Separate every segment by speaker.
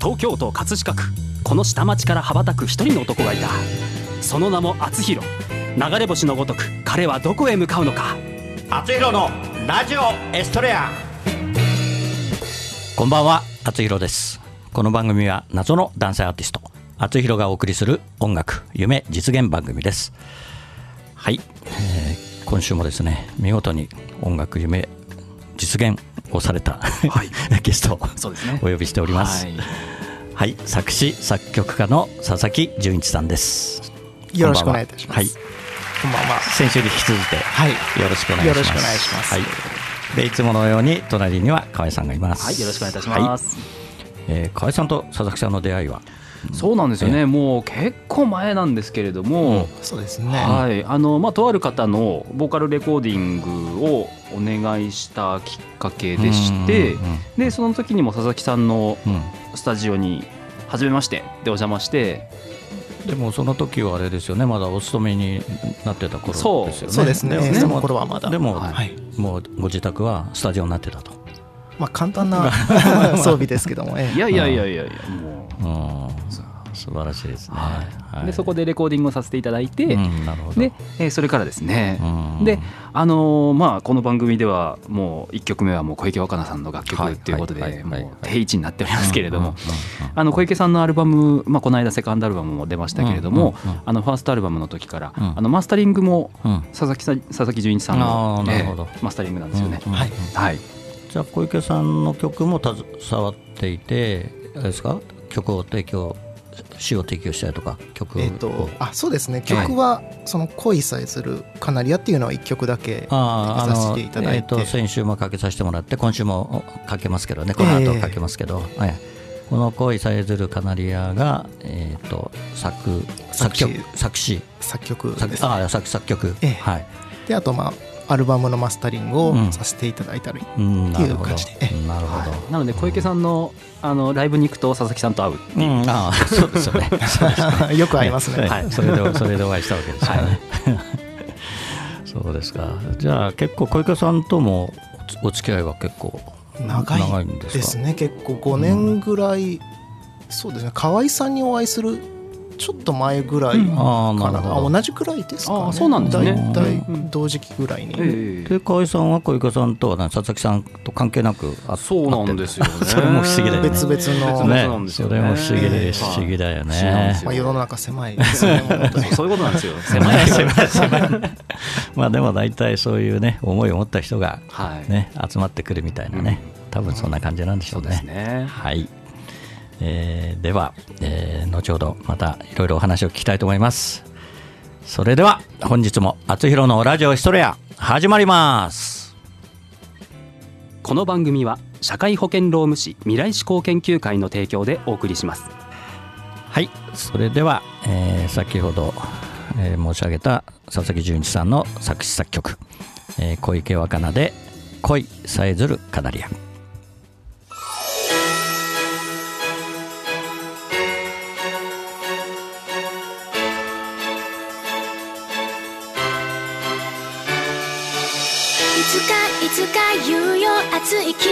Speaker 1: 東京都葛飾区。この下町から羽ばたく一人の男がいた。その名も厚弘。流れ星のごとく彼はどこへ向かうのか。
Speaker 2: 厚弘のラジオエストレア。
Speaker 3: こんばんは厚弘です。この番組は謎の男性アーティスト厚弘がお送りする音楽夢実現番組です。はい、えー今週もですね見事に音楽夢実現をされた、ゲストを
Speaker 1: そうですね。
Speaker 3: お呼びしております。
Speaker 1: はい。
Speaker 3: はい、作詞作曲家の佐々木純一さんです。
Speaker 4: よろしくお願いいたします。
Speaker 3: は。い。
Speaker 4: こんばんは。
Speaker 3: 先週に引き続いて
Speaker 4: はい。
Speaker 3: よろしくお願いします。
Speaker 4: よろしくお願いします。
Speaker 3: はい、でいつものように隣には河合さんがいます。
Speaker 1: はい。よろしくお願いいたします、
Speaker 3: えー河合さんと佐々木さんの出会いは？
Speaker 1: そうなんですよね、もう結構前なんですけれども、
Speaker 4: そうですね。
Speaker 1: はい。あのまあ、とある方のボーカルレコーディングをお願いしたきっかけでして、
Speaker 3: うんうん
Speaker 1: でその時にも佐々木さんのスタジオに初めましてでお邪魔して。
Speaker 3: でもその時はあれですよね。まだお勤めになってた頃
Speaker 1: そう。
Speaker 3: ですよね。
Speaker 4: そうですね。
Speaker 3: でも
Speaker 4: その頃はまだ。
Speaker 3: でも、
Speaker 4: はい。
Speaker 3: もうご自宅はスタジオになってたと、
Speaker 4: まあ簡単な 装備ですけども、ええ。
Speaker 1: いやいやいやいやいやも
Speaker 3: う。ん、素晴らしいですね、
Speaker 1: う、はい。
Speaker 3: はい
Speaker 1: でそこでレコーディングをさせていただいて、
Speaker 3: うん、なるほど。
Speaker 1: で、えーそれからですね、
Speaker 3: うん。
Speaker 1: であのーまあこの番組ではもう1曲目はもう小池若菜さんの楽曲とい。うことで定位置になっておりますけれども小池さんのアルバム、まあ、この間セカンドアルバムも出ましたけれども、
Speaker 3: うんうんうん。
Speaker 1: あのファーストアルバムの時から、
Speaker 3: うん。
Speaker 1: あのマスタリングも
Speaker 3: うん。
Speaker 1: 佐々木さん佐々木純一さんのええマスタリングなんですよね。
Speaker 3: うんうん。
Speaker 4: はい。
Speaker 1: はい、
Speaker 3: じゃあ小池さんの曲も携わっていてあれですか？曲を提供詩を提供したりとか曲を、
Speaker 4: えっと、あ、そうですね。曲はその恋さえするカナリアっていうのは一曲だけかけさせ
Speaker 3: の
Speaker 4: ていただいて。
Speaker 3: えーと先週もかけさせてもらって今週もかけますけどね。この後
Speaker 4: ええ
Speaker 3: かけますけど、はい。この恋さえずるカナリアが、えー、と作作曲。作詞。
Speaker 4: 作曲ね。
Speaker 3: あ作作曲、
Speaker 4: ええ。
Speaker 3: はい、
Speaker 4: であとまあアルバムのマスタリング
Speaker 3: うん
Speaker 4: をさせていただいたり。
Speaker 3: うん、
Speaker 4: っていう感じでええ
Speaker 3: なるほど、
Speaker 1: なので小池さんのあのライブに行くと佐々木さんと会う
Speaker 3: うん、ああそうですよね
Speaker 4: よくありますね。
Speaker 3: はい、それでそれでお会いしたわけですよね。そうですか。じゃあ結構小池さんともおお付き合いは結構
Speaker 4: 長い
Speaker 3: ですか？
Speaker 4: ですね。結構5年ぐらい、そうですね。河合さんにお会いするちょっと前ぐらい
Speaker 1: うん
Speaker 3: ああな
Speaker 4: かな。
Speaker 3: るほど。
Speaker 4: あ同じくらいですかね。
Speaker 1: あそうなんですね
Speaker 4: 大体
Speaker 1: うん
Speaker 4: 同時期ぐらいに。
Speaker 1: ええ
Speaker 3: で河合さんは小池さんとはね佐々木さんと関係なくあ
Speaker 1: そうなんですよね。
Speaker 3: それも不思議だよね
Speaker 4: 別々の
Speaker 1: 別々なんですよね。
Speaker 3: それも不思議で
Speaker 4: ええ
Speaker 3: 不思議だよね
Speaker 1: す。
Speaker 4: まあ、世の中狭いですね。
Speaker 1: そういうことなんですよ。狭い狭い狭い。
Speaker 3: まあでも大体そういうね思いを持った人が
Speaker 1: はい。
Speaker 3: ね集まってくるみたいなね、多分そんな感じなんでしょ
Speaker 1: そううです
Speaker 3: ね。
Speaker 1: ね。
Speaker 3: はい、えーでは、えー後ほどまたいろいろお話を聞きたいと思います。それでは本日も厚弘のラジオヒストレア始まります。
Speaker 1: この番組は社会保険労務士未来志向研究会の提供でお送りします。
Speaker 3: はい。それでは、えー先ほど、えー申し上げた佐々木純一さんの作詞作曲、えー小池若菜で「恋さえずるカナリア」
Speaker 5: 熱い気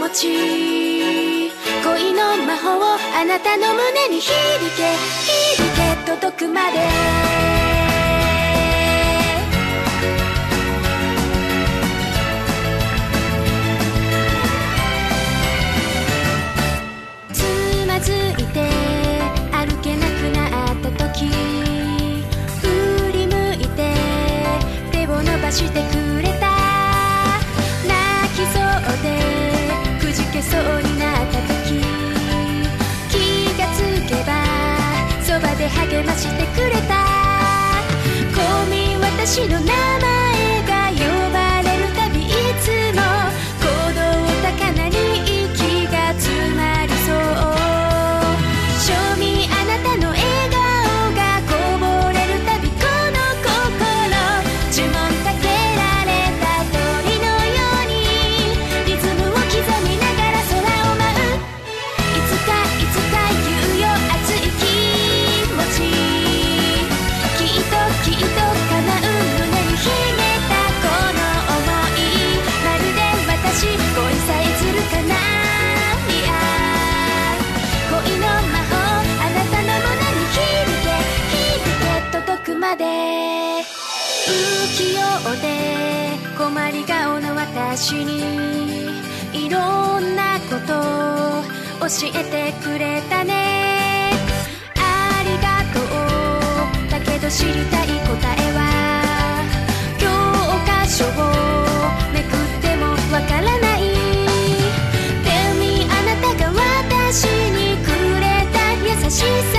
Speaker 5: 持ち恋の魔法あなたの胸に響け響け届くまで。つまずいて歩けなくなった時振り向いて手を伸ばしてくれた。私の名前器用で困り顔の私にいろんなこと教えてくれたね。ありがとう。だけど知りたい答えは教科書をめくってもわからない「手にあなたが私にくれた優しさ」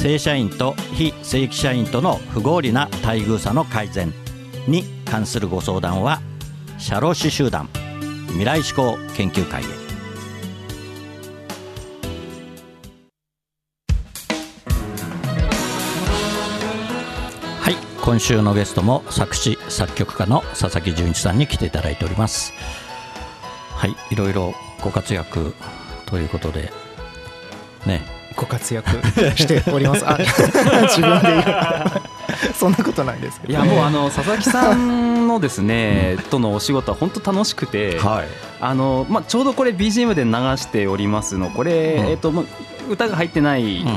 Speaker 3: 正社員と非正規社員との不合理な待遇差の改善に関するご相談は社労士集団未来志向研究会へ。はい今週のゲストも作詞作曲家の佐々木純一さんに来ていただいております。はいいろいろご活躍ということでね
Speaker 4: ご活躍しております。あ 自分で言う。そんなことないですけど。
Speaker 1: いやもうあの佐々木さんのですねとのお仕事は本当楽しくて、
Speaker 3: はい。
Speaker 1: あのまあ、ちょうどこれ BGM で流しておりますのこれ、
Speaker 3: うん。
Speaker 1: えっとまあ歌が入ってない
Speaker 3: ん。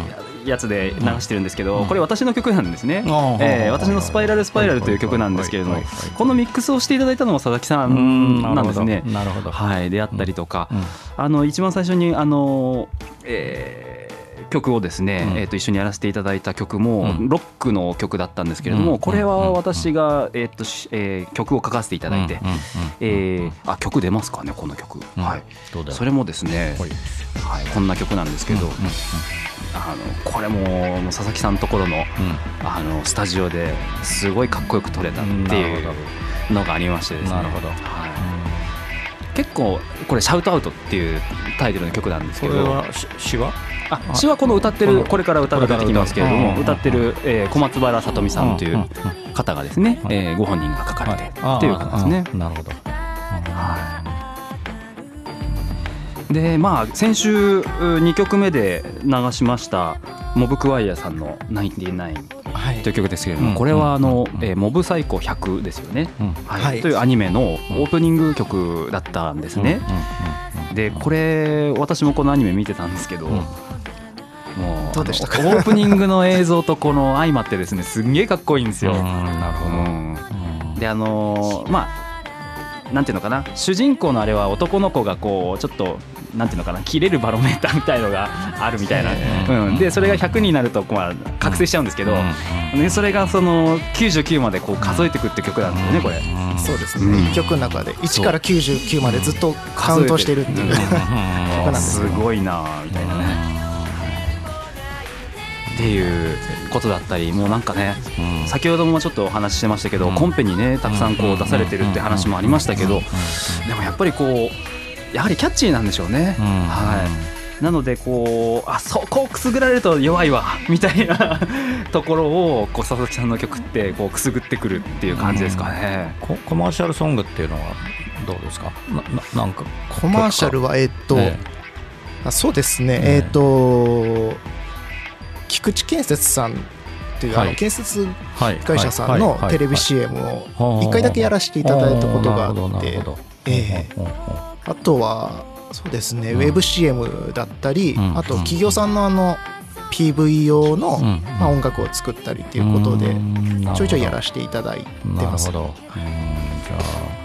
Speaker 1: やつで流してるんですけど、
Speaker 3: うん。
Speaker 1: これ私の曲なんですね、えー私の「スパイラルスパイラル」という曲なんですけれどもこのミックスをしていただいたのも佐々木さんなんですね。
Speaker 3: なるほど。
Speaker 1: はい、であったりとか、
Speaker 3: うん。
Speaker 1: あの一番最初にあの、えー曲をですね、
Speaker 3: うん。
Speaker 1: えー、と一緒にやらせていただいた曲も、
Speaker 3: うん。
Speaker 1: ロックの曲だったんですけれども、
Speaker 3: うん。
Speaker 1: これは私が、えーとしえー曲を書かせていただいて、えーあ曲出ますかねこの曲、
Speaker 3: うん。
Speaker 1: はい、それもですね、
Speaker 3: はい。
Speaker 1: はい、こんな曲なんですけど、あのこれも佐々木さんのところの
Speaker 3: うん。
Speaker 1: あのスタジオですごいかっこよく撮れたっていうのがありましてですね。
Speaker 3: なるほど。
Speaker 1: はい、結構これ「シャウトアウト」っていうタイトルの曲なんですけど。
Speaker 3: これはし詩は
Speaker 1: あ詩はこの歌ってるこれから歌が出てきますけれども
Speaker 3: 歌
Speaker 1: ってる、えー小松原さとみさんという方がですね、
Speaker 3: はい
Speaker 1: えーご本人が書かれて
Speaker 3: あ
Speaker 1: っていう方ですね。
Speaker 3: あ。なるほど。
Speaker 1: でまあ先週2曲目で流しましたモブクワイヤーさんの「99」
Speaker 4: はい
Speaker 1: という曲ですけれども、
Speaker 3: うん。
Speaker 1: これはあの、
Speaker 3: うん。
Speaker 1: えーモブサイコ100ですよね、
Speaker 3: うん。
Speaker 1: はい。
Speaker 4: はい。
Speaker 1: というアニメのオープニング曲だったんですね。でこれ私もこのアニメ見てたんですけど、
Speaker 3: うん。
Speaker 1: もう
Speaker 4: どうでしたか？
Speaker 1: オープニングの映像とこの相まってですねすんげえかっこいいんですよ。
Speaker 3: うん。なるほど。
Speaker 1: であのーまあなんていうのかな？主人公のあれは男の子がこうちょっとなんていうのかな？切れるバロメーターみたいのがあるみたいな、うん、でそれが100になるとまあ覚醒しちゃうんですけど、ね、それがその99までこう数えていくって曲なんですよねこれ。
Speaker 4: そうです
Speaker 1: うん。
Speaker 4: ね1曲の中で1から99までずっとカウントしてるっていう曲なんです
Speaker 1: すごいなあみたいな。ね。っていうことだったりもうなんかね
Speaker 3: うん。
Speaker 1: 先ほどもちょっとお話ししてましたけど、
Speaker 3: うん。
Speaker 1: コンペにねたくさんこう出されてるって話もありましたけど、でもやっぱりこうやはりキャッチーなんでしょうね。
Speaker 3: うん。
Speaker 1: はい。なのでこうあそこをくすぐられると弱いわみたいな ところをこう佐々木さんの曲ってこうくすぐってくるっていう感じですかね。
Speaker 3: ココマーシャルソングっていうのはどうですか？なななんか
Speaker 4: コマーシャルはえっと
Speaker 3: え
Speaker 4: あそうですね。
Speaker 3: ええ
Speaker 4: えっと菊池建設さんっていうあ
Speaker 3: はい。
Speaker 4: の建設
Speaker 3: はい
Speaker 4: 会社さんのテレビ CM を一回だけやらせていただいたことがあってええ。あとはそうですね、
Speaker 3: うん。
Speaker 4: ウェブ CM だったり、
Speaker 3: うん。
Speaker 4: あと企業さんのあの PV 用の、
Speaker 3: うん
Speaker 4: まあ、音楽を作ったりっていうことでちょいちょいやらせていただいてます。
Speaker 3: なるほど。うんじゃあ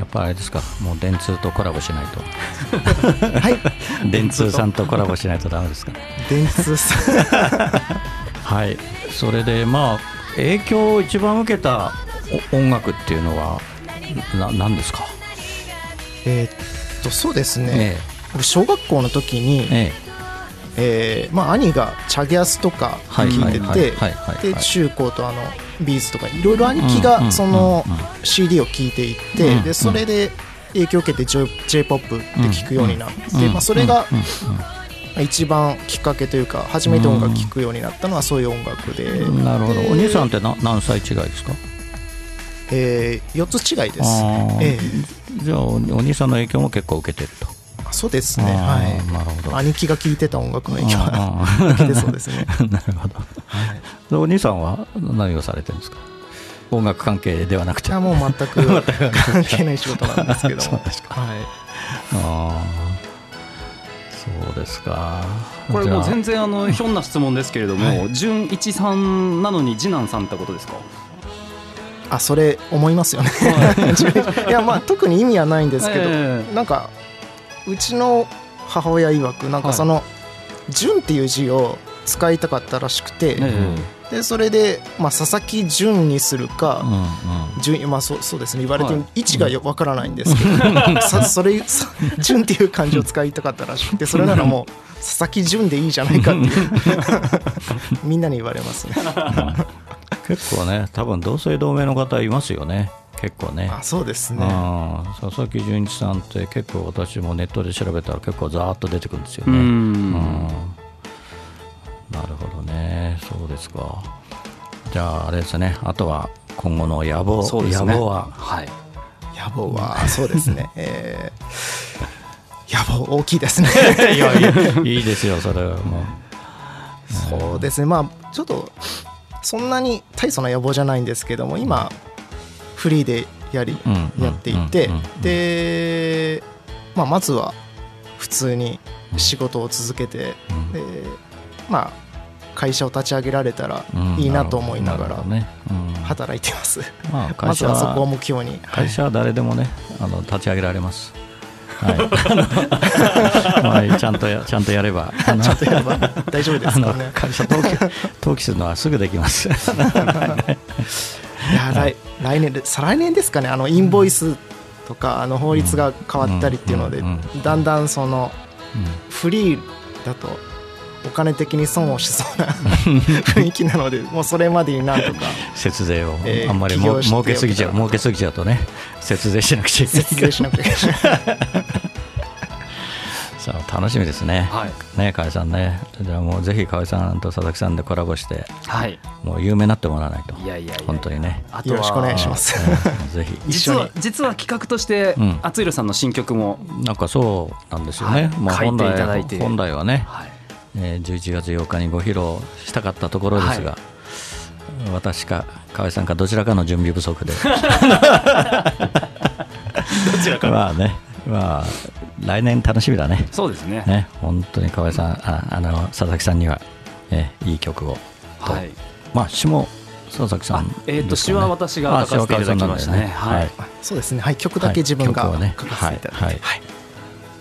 Speaker 3: やっぱあれですか、もう電通とコラボしないと。
Speaker 4: はい
Speaker 3: 電通さんとコラボしないとダメですか？
Speaker 4: 電通さん
Speaker 3: はい。それでまあ影響を一番受けたお音楽っていうのはな何ですか？
Speaker 4: えーっとそうですね、
Speaker 3: え
Speaker 4: 僕小学校の時に、
Speaker 3: ええ
Speaker 4: えーまあ、兄がチャゲアスとか
Speaker 3: はい
Speaker 4: 聞いて
Speaker 3: はい
Speaker 4: て
Speaker 3: はいはいはい
Speaker 4: で中高とあのビーズとかいろいろ兄貴
Speaker 3: うん
Speaker 4: がその CD を聴いていって、
Speaker 3: うん
Speaker 4: でそれで影響を受けて J- J−POP って聞くようになって、
Speaker 3: うん
Speaker 4: まあ、それが一番きっかけというか初めて音楽聴くようになったのはそういう音楽で、
Speaker 3: うんなるほど。
Speaker 4: で
Speaker 3: お兄さんってな何歳違いですか？
Speaker 4: えー、4つ違いです。え。
Speaker 3: じゃあおお兄さんの影響も結構受けてると。
Speaker 4: ーそうですね。はい。
Speaker 3: なるほど。
Speaker 4: 兄貴が聴いてた音楽の影響は
Speaker 3: あー
Speaker 4: 受けてそうですね。
Speaker 3: なるほど。でお兄さんは何をされてるんですか？音楽関係ではなくて。
Speaker 4: いやもう全く 関係ない仕事なんですけども。はい。
Speaker 3: ああそうですか。
Speaker 1: これもう全
Speaker 3: 然
Speaker 1: 然あのひょんな質問ですけれども、純一さんなのに次男さんってことですか？
Speaker 4: あそれ思いますよね。い。やまあ特に意味はないんですけど、
Speaker 1: え。
Speaker 4: なんかうちの母親曰くなんかその「純」っていう字を使いたかったらしくて、
Speaker 1: え
Speaker 4: でそれで、まあ、佐々木純にするか、
Speaker 3: うんうん。
Speaker 4: 純まあそうそうですね。言われて、
Speaker 1: はい。
Speaker 4: 位置がよわからないんですけど、さそれさ純っていう漢字を使いたかったらしくてそれならもう佐々木純でいいじゃないかっていう。みんなに言われますね。
Speaker 3: 結構ね、多分同姓同名の方いますよね。結構ね。
Speaker 4: あそうですね。
Speaker 3: 佐々木純一さんって結構私もネットで調べたら結構ざーっと出てくるんですよ
Speaker 1: う
Speaker 3: ね。
Speaker 1: ん。
Speaker 3: なるほどね、そうですか。じゃあ、あれですね、あとは今後の野望、
Speaker 1: ね。
Speaker 3: 野望は、
Speaker 1: はい。
Speaker 4: 野望はそうですね、えー野望大きいですね。
Speaker 3: いやいやいいですよ、それは。もう。
Speaker 4: そうですね。まあちょっとそんなに大層な野望じゃないんですけども今フリーでやり
Speaker 3: うん
Speaker 4: やっていて
Speaker 3: うんうん。うん
Speaker 4: で、まあ、まずは普通に仕事を続けて
Speaker 3: うん。
Speaker 4: でまあ会社を立ち上げられたら
Speaker 3: うん。
Speaker 4: いいなと思いながら働いてます、
Speaker 3: まあ、
Speaker 4: ま
Speaker 3: 会社
Speaker 4: ずはそこを
Speaker 3: は
Speaker 4: 目標に、
Speaker 3: 会社は誰でもねあの立ち上げられます。はい、まあ、ちゃんとやちゃんとやれば、
Speaker 4: ちゃんとやれば大丈夫ですかね。
Speaker 3: 会社登記登記するのはすぐできます。
Speaker 4: いや来来年で再来年ですかね。あのインボイスとかあの法律が変わったりっていうのでだんだんその
Speaker 3: うん。
Speaker 4: フリーだとお金的に損をしそうな 雰囲気なのでもうそれまでになんとか
Speaker 3: 節税を、
Speaker 4: えー
Speaker 3: あんまりも儲けすぎちゃう儲けすぎちゃうとね節税しなくちゃいけない。
Speaker 4: 節税しなくちゃいけない
Speaker 3: さあ楽しみですね。
Speaker 1: はい。
Speaker 3: ね河合さんね。じゃあもうぜひ河合さんと佐々木さんでコラボして
Speaker 1: はい。
Speaker 3: もう有名になってもらわないと。
Speaker 1: いやいやいや。
Speaker 3: 本当にね。
Speaker 1: あとは
Speaker 4: よろしくお願いします。
Speaker 3: うんぜひ。
Speaker 1: 実
Speaker 4: 一緒に。
Speaker 1: は実は企画として
Speaker 3: うん。
Speaker 1: 厚弘さんの新曲も、
Speaker 3: なんかそうなんですよね。
Speaker 1: はい。
Speaker 3: まあ本
Speaker 1: 書いていただ
Speaker 3: 来
Speaker 1: いて。
Speaker 3: 本来はね、
Speaker 1: はい。
Speaker 3: えー11月8日にご披露したかったところですが、私か河合さんかどちらかの準備不足で。どちらか。まあね、まあ来年楽しみだね。
Speaker 1: そうですね。
Speaker 3: ね、本当に河合さん、ああの佐々木さんには、えいい曲を。と。
Speaker 1: はい。
Speaker 3: まあ詩も佐々木さ
Speaker 1: あ
Speaker 3: ん
Speaker 1: えーと詩は私が書かせていただきましたね。
Speaker 3: あ詩は河合さんなんだよ
Speaker 1: はい。
Speaker 4: そうですね。はい曲だけ自分が
Speaker 3: はい曲をね。
Speaker 4: 書かせていただいて、
Speaker 3: はい。はい。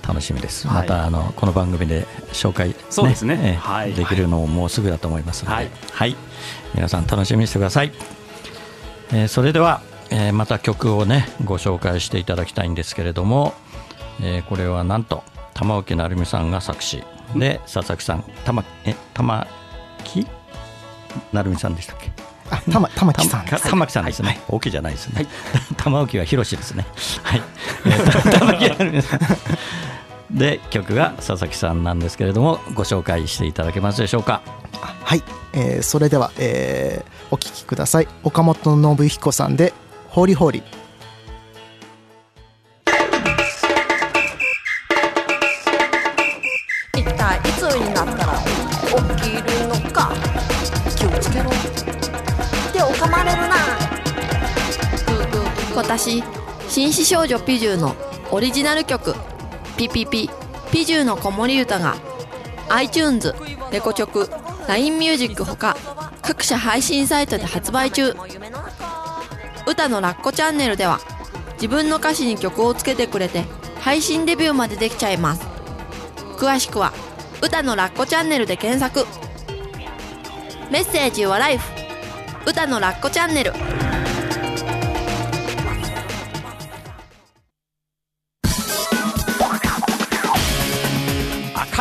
Speaker 3: 楽しみです、
Speaker 1: はい。
Speaker 3: またあのこの番組で紹介、
Speaker 1: そうですね。
Speaker 3: ええ
Speaker 1: はい。
Speaker 3: できるのももうすぐだと思いますので、
Speaker 1: はい。
Speaker 3: はい。皆さん楽しみにしてください、えーそれでは、えーまた曲をねご紹介していただきたいんですけれども、えーこれはなんと玉置成美さんが作詞。で佐々木さん。玉え玉木？成美さんでしたっけ？
Speaker 4: あ玉玉木さん。
Speaker 3: た玉木さんですね。大きいじゃないですね。玉置は広しですね。はい。えーと 玉木成美さん。で曲が佐々木さんなんですけれどもご紹介していただけますでしょうか？
Speaker 4: はい、えーそれでは、えーお聴きください。岡本信彦さんで「ホーリーホーリー」
Speaker 6: 紳士少女ピジューのオリジナル曲「ピピピピジューの子守歌が iTunes レコチョク
Speaker 7: LINE ミュージックほか各種配信サイトで発売中。歌のラッコチャンネルでは自分の歌詞に曲をつけてくれて配信デビューまでできちゃいます。詳しくは「歌のラッコチャンネル」で検索。メッセージはライフ。歌のラッコチャンネル。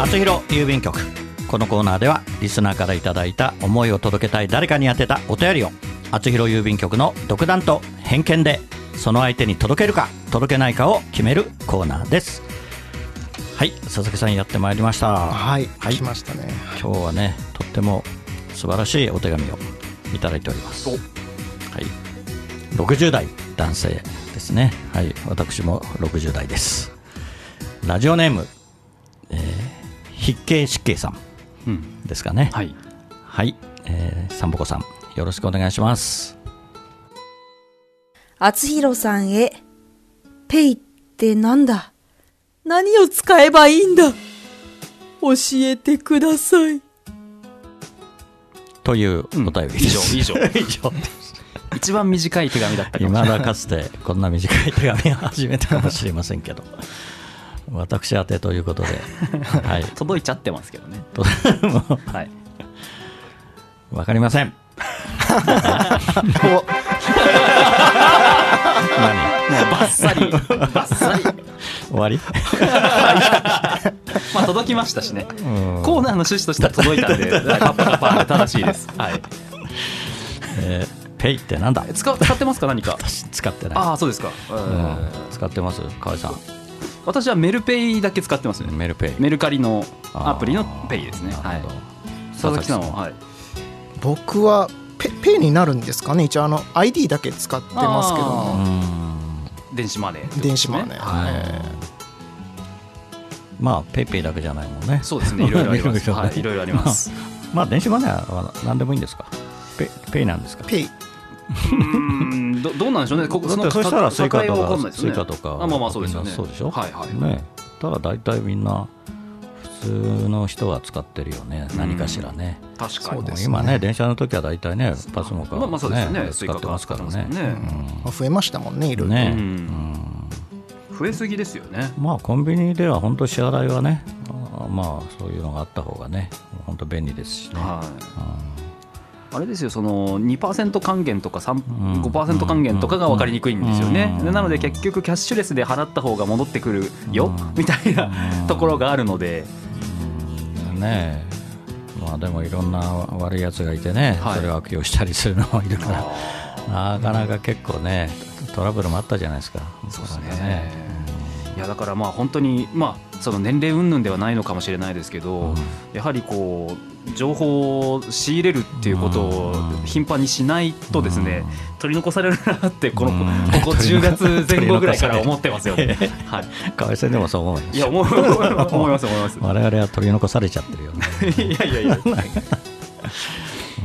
Speaker 3: 厚弘郵便局。このコーナーではリスナーからいただいた思いを届けたい誰かに宛てたお便りを厚弘郵便局の独断と偏見でその相手に届けるか届けないかを決めるコーナーです。はい佐々木さんやってまいりました。
Speaker 4: はい、
Speaker 3: はい。
Speaker 4: 来ましたね。
Speaker 3: 今日はねとっても素晴らしいお手紙をいただいております。はい。60代男性ですね。はい私も60代です。ラジオネーム、えー筆形湿形さん
Speaker 1: うん
Speaker 3: ですかね。
Speaker 1: はい。
Speaker 3: はい、えー、サンボコさんよろしくお願いします。
Speaker 8: 厚弘さんへ、ペイってなんだ？何を使えばいいんだ？教えてください。
Speaker 3: というお便りです、
Speaker 1: 以上以上。
Speaker 3: 以上
Speaker 1: 一番短い手紙だったかもし
Speaker 3: 今
Speaker 1: れない。
Speaker 3: だかつてこんな短い手紙は初めてかもしれませんけど私宛てということで。はい。
Speaker 1: 届いちゃってますけどね。はい。
Speaker 3: わかりません。
Speaker 4: お
Speaker 3: 何
Speaker 1: バッサリ。バッサリ。
Speaker 3: 終わり？
Speaker 1: まあ届きましたしね。
Speaker 3: うん。
Speaker 1: コーナーの趣旨としては届いたんでパッパカパーで正しいですはい
Speaker 3: えーペイってなんだ
Speaker 1: 使使ってますか何か
Speaker 3: 私使ってない
Speaker 1: ああそうですか、
Speaker 3: うん使ってます河合さん
Speaker 1: 私はメルペイだけ使ってますね。
Speaker 3: メルペイ。
Speaker 1: メルカリのアプリのペイですね。はい。佐々木さん。は、はい、
Speaker 4: 僕はペイペイになるんですかね。一応あの ID だけ使ってますけど。
Speaker 3: う
Speaker 4: も
Speaker 3: ん。
Speaker 1: 電子マネーね、
Speaker 4: 電子マネー。
Speaker 1: はい。
Speaker 4: え
Speaker 3: まあペイペイだけじゃないもんね。
Speaker 1: そうですね。いろいろあります。
Speaker 3: いろいろね
Speaker 1: はい。いろいろあります。
Speaker 3: まあ電子マネーは何でもいいんですか？ペイペイなんですか？
Speaker 4: ペイ
Speaker 1: どどうなんでしょうね。こ
Speaker 3: だってそしたらスイカと
Speaker 1: 境は分かんない
Speaker 3: か
Speaker 1: ですね。
Speaker 3: スイカとか
Speaker 1: あまあまあそうですよね。
Speaker 3: そうでしょ？
Speaker 1: はいはい、
Speaker 3: ね。ただ大体みんな普通の人は使ってるよね。何かしらね。
Speaker 1: 確かに。
Speaker 4: そうですね。
Speaker 3: 今ね電車の時は大体ねパスモか
Speaker 1: まあまあそうですよね。
Speaker 3: 使ってますからね。
Speaker 1: ね。
Speaker 4: まあ増えましたもんねいろいろ。
Speaker 3: ね
Speaker 1: う
Speaker 3: うん。ん
Speaker 1: 増えすぎですよね。
Speaker 3: まあコンビニでは本当支払いはねあまあそういうのがあった方がね本当便利ですしね。
Speaker 1: はいあれですよその2%還元とか3
Speaker 3: ん。
Speaker 1: 5%還元とかが分かりにくいんですよね。なので結局キャッシュレスで払った方が戻ってくるよ
Speaker 3: うん。
Speaker 1: みたいな
Speaker 3: うん。
Speaker 1: ところがあるので。
Speaker 3: うんねえ。まあでもいろんな悪いやつがいてね、
Speaker 1: はい。
Speaker 3: それを悪用したりするのもいるから。なかなか結構ねトラブルもあったじゃないですか。
Speaker 1: そうですね。いやだからまあ本当にまあその年齢云々ではないのかもしれないですけど、やはりこう情報を仕入れるっていうことを
Speaker 3: うん。
Speaker 1: 頻繁にしないとですね、取り残されるなってこの
Speaker 3: うん。
Speaker 1: ここ10月前後ぐらいから思ってますよね。はい。
Speaker 3: 河合さんでもそう思う
Speaker 1: いや思う思います思います。
Speaker 3: 我々は取り残されちゃってるよね。
Speaker 1: いやいやいや。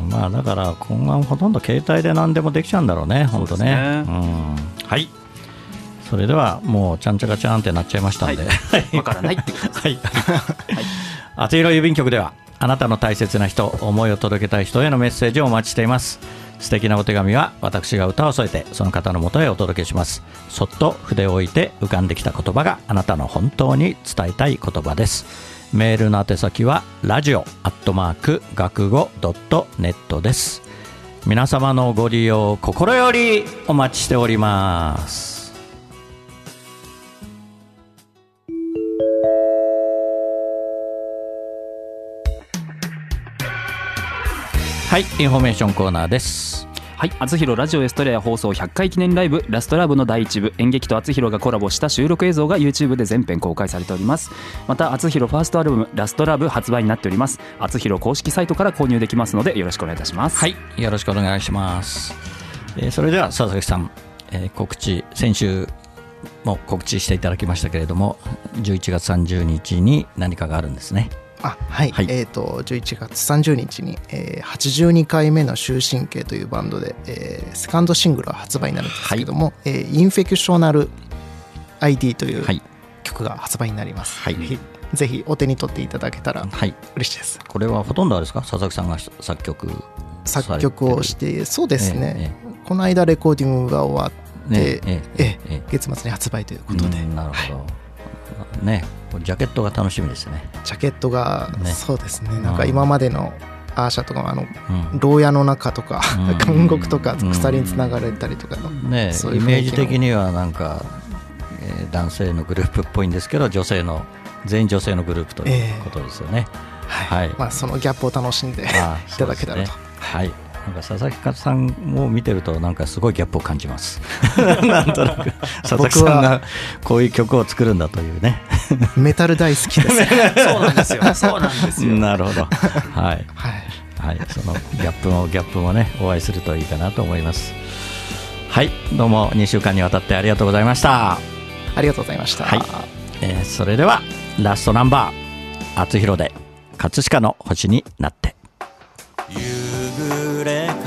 Speaker 3: まあだから今後はほとんど携帯で何でもできちゃうんだろうね本当ね。
Speaker 1: そう
Speaker 3: ん。はい。それではもうちゃんちゃかちゃんってなっちゃいましたんで、
Speaker 1: わからないってことです。
Speaker 3: はい。厚弘郵便局では、あなたの大切な人、思いを届けたい人へのメッセージをお待ちしています。素敵なお手紙は、私が歌を添えて、その方のもとへお届けします。そっと筆を置いて浮かんできた言葉があなたの本当に伝えたい言葉です。メールの宛先は、ラジオアットマーク学語ドットネットです。皆様のご利用を心よりお待ちしております。はい、インフォメーションコーナーです。
Speaker 1: はい、あつひろラジオエストレア放送100回記念ライブラストラブの第一部演劇とあつひろがコラボした収録映像が YouTube で全編公開されておりますまたあつひろファーストアルバムラストラブ発売になっておりますあつひろ公式サイトから購入できますのでよろしくお願いいたします
Speaker 3: はい、よろしくお願いします。えーそれでは佐々木さん、えー告知先週も告知していただきましたけれども、11月30日に何かがあるんですね。
Speaker 4: あはい、
Speaker 3: はい。
Speaker 4: えっ、と11月30日に、えー、82回目の終身刑というバンドで、えーセカンドシングルが発売になるんですけども、えーインフェクショナル ID という
Speaker 3: はい。
Speaker 4: 曲が発売になります、
Speaker 3: はい。
Speaker 4: ぜひお手に取っていただけたら
Speaker 3: はい、
Speaker 4: 嬉しいです。
Speaker 3: これはほとんどあれですか、佐々木さんが作曲
Speaker 4: 作曲をしてそうですね、
Speaker 3: え
Speaker 4: この間レコーディングが終わって、
Speaker 3: ねええ
Speaker 4: え
Speaker 3: ええ。
Speaker 4: 月末に発売ということで、
Speaker 3: うんなるほど。ね、これジャケットが楽しみですね。
Speaker 4: ジャケットが、
Speaker 3: ね。
Speaker 4: そうですね。なんか今までのアーシャとかあの
Speaker 3: うん。
Speaker 4: 牢屋の中とか
Speaker 3: うん。
Speaker 4: 監獄とか鎖につながれたりとかの、ういう
Speaker 3: イメージ的にはなんか、えー男性のグループっぽいんですけど女性の全員女性のグループということですよね。
Speaker 4: はい
Speaker 3: はい。
Speaker 4: まあ、そのギャップを楽しんで いただけたらと、
Speaker 3: ね。はい。なんか佐々木さんを見てるとなんかすごいギャップを感じます。なんとなく佐々木さんがこういう曲を作るんだというね。
Speaker 4: メタル大好きです
Speaker 1: そうなんですよそうなんですよ
Speaker 3: なるほど。はい。
Speaker 4: はい
Speaker 3: はい、そのギャップもギャップもねお会いするといいかなと思います。はい、どうも2週間にわたってありがとうございました。
Speaker 4: ありがとうございました、
Speaker 3: はい、えーそれではラストナンバー「あつひろで葛飾の星になって」夕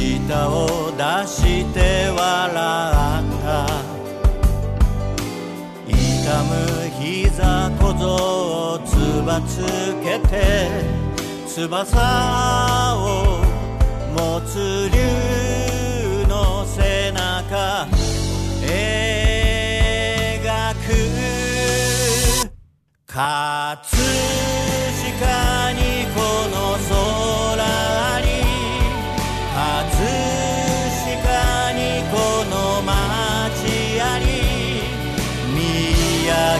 Speaker 3: 舌を出して笑った。痛む膝小僧をつばつけて翼を持つ竜の背中描く。葛飾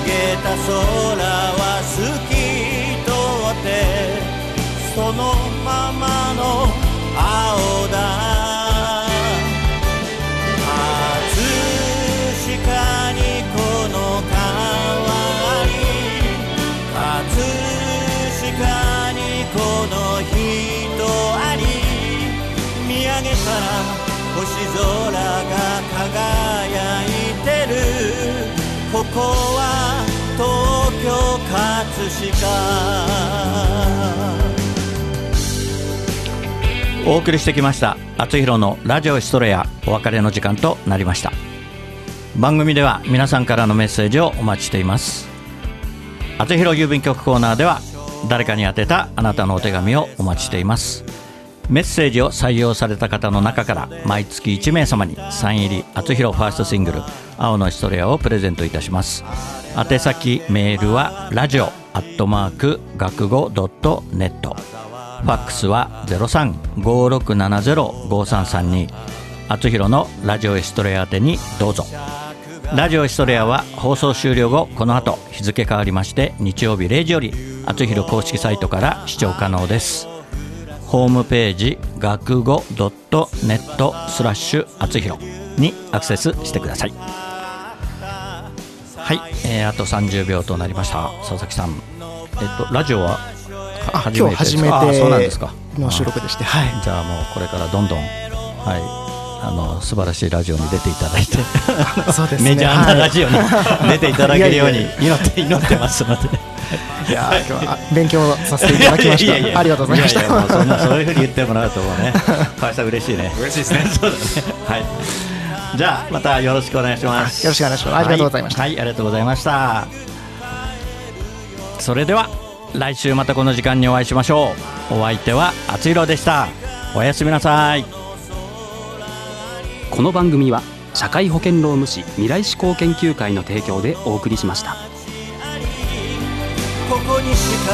Speaker 3: げた空は透き通ってそのままの青だ。葛飾にこの川に葛飾にこの人あり。見上げたら星空が輝いてるここは東京葛飾。お送りしてきました「あつひろのラジオストレア」お別れの時間となりました。番組では皆さんからのメッセージをお待ちしています。あつひろ郵便局コーナーでは誰かに宛てたあなたのお手紙をお待ちしています。メッセージを採用された方の中から毎月1名様にサイン入りあつひろファーストシングル「青のヒストレア」をプレゼントいたします。宛先メールはラジオアットマーク学語ドットネット。ファックスは0356705332あつひろのラジオエストレア宛てにどうぞ。ラジオエストレアは放送終了後この後日付変わりまして日曜日0時よりあつひろ公式サイトから視聴可能です。ホームページ学語 .net スラッシュあつひろにアクセスしてください。はい、えーあと30秒となりました。佐々木さん。えっとラジオは
Speaker 4: あ
Speaker 3: 初
Speaker 4: 今日初め
Speaker 3: めてですかあそうなんですか。
Speaker 4: ての収録でしてはい。
Speaker 3: じゃあもうこれからどんどんはい。あの素晴らしいラジオに出ていただいて。
Speaker 4: そうですね。
Speaker 3: メジャーなラジオに出ていただけるように祈って祈ってますので
Speaker 4: いやー今日はあ勉強させていただきまし
Speaker 3: いやいやいや
Speaker 4: たありがとうございまし
Speaker 3: いやいやそんな
Speaker 4: た
Speaker 3: そういうふうに言ってもらうともうね川合さん嬉しいね。
Speaker 1: 嬉しいですね。
Speaker 3: そうだね。はい。じゃあまたよろしくお願いします。
Speaker 4: よろしくお願いします。ありがとうございました。
Speaker 3: はい、はいありがとうございました。それでは来週またこの時間にお会いしましょう。お相手はあつひろでした。おやすみなさい。
Speaker 1: この番組は社会保険労務士未来志向研究会の提供でお送りしました
Speaker 3: ここにしか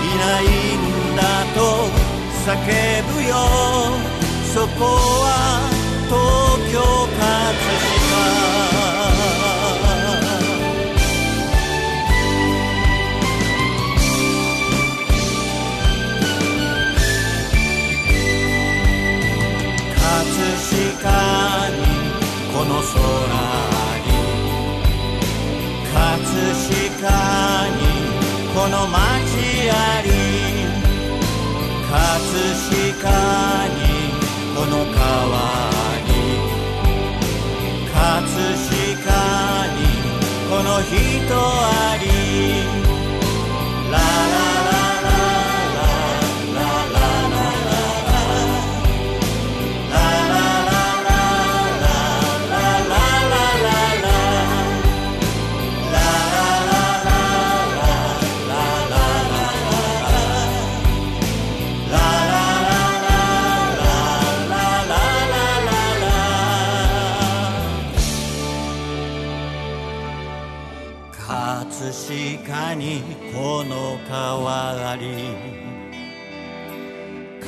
Speaker 3: いないんだと叫ぶよ。そこは東京葛飾葛飾にこの空に。葛飾に。この川に。葛飾にこの人あり。ララララ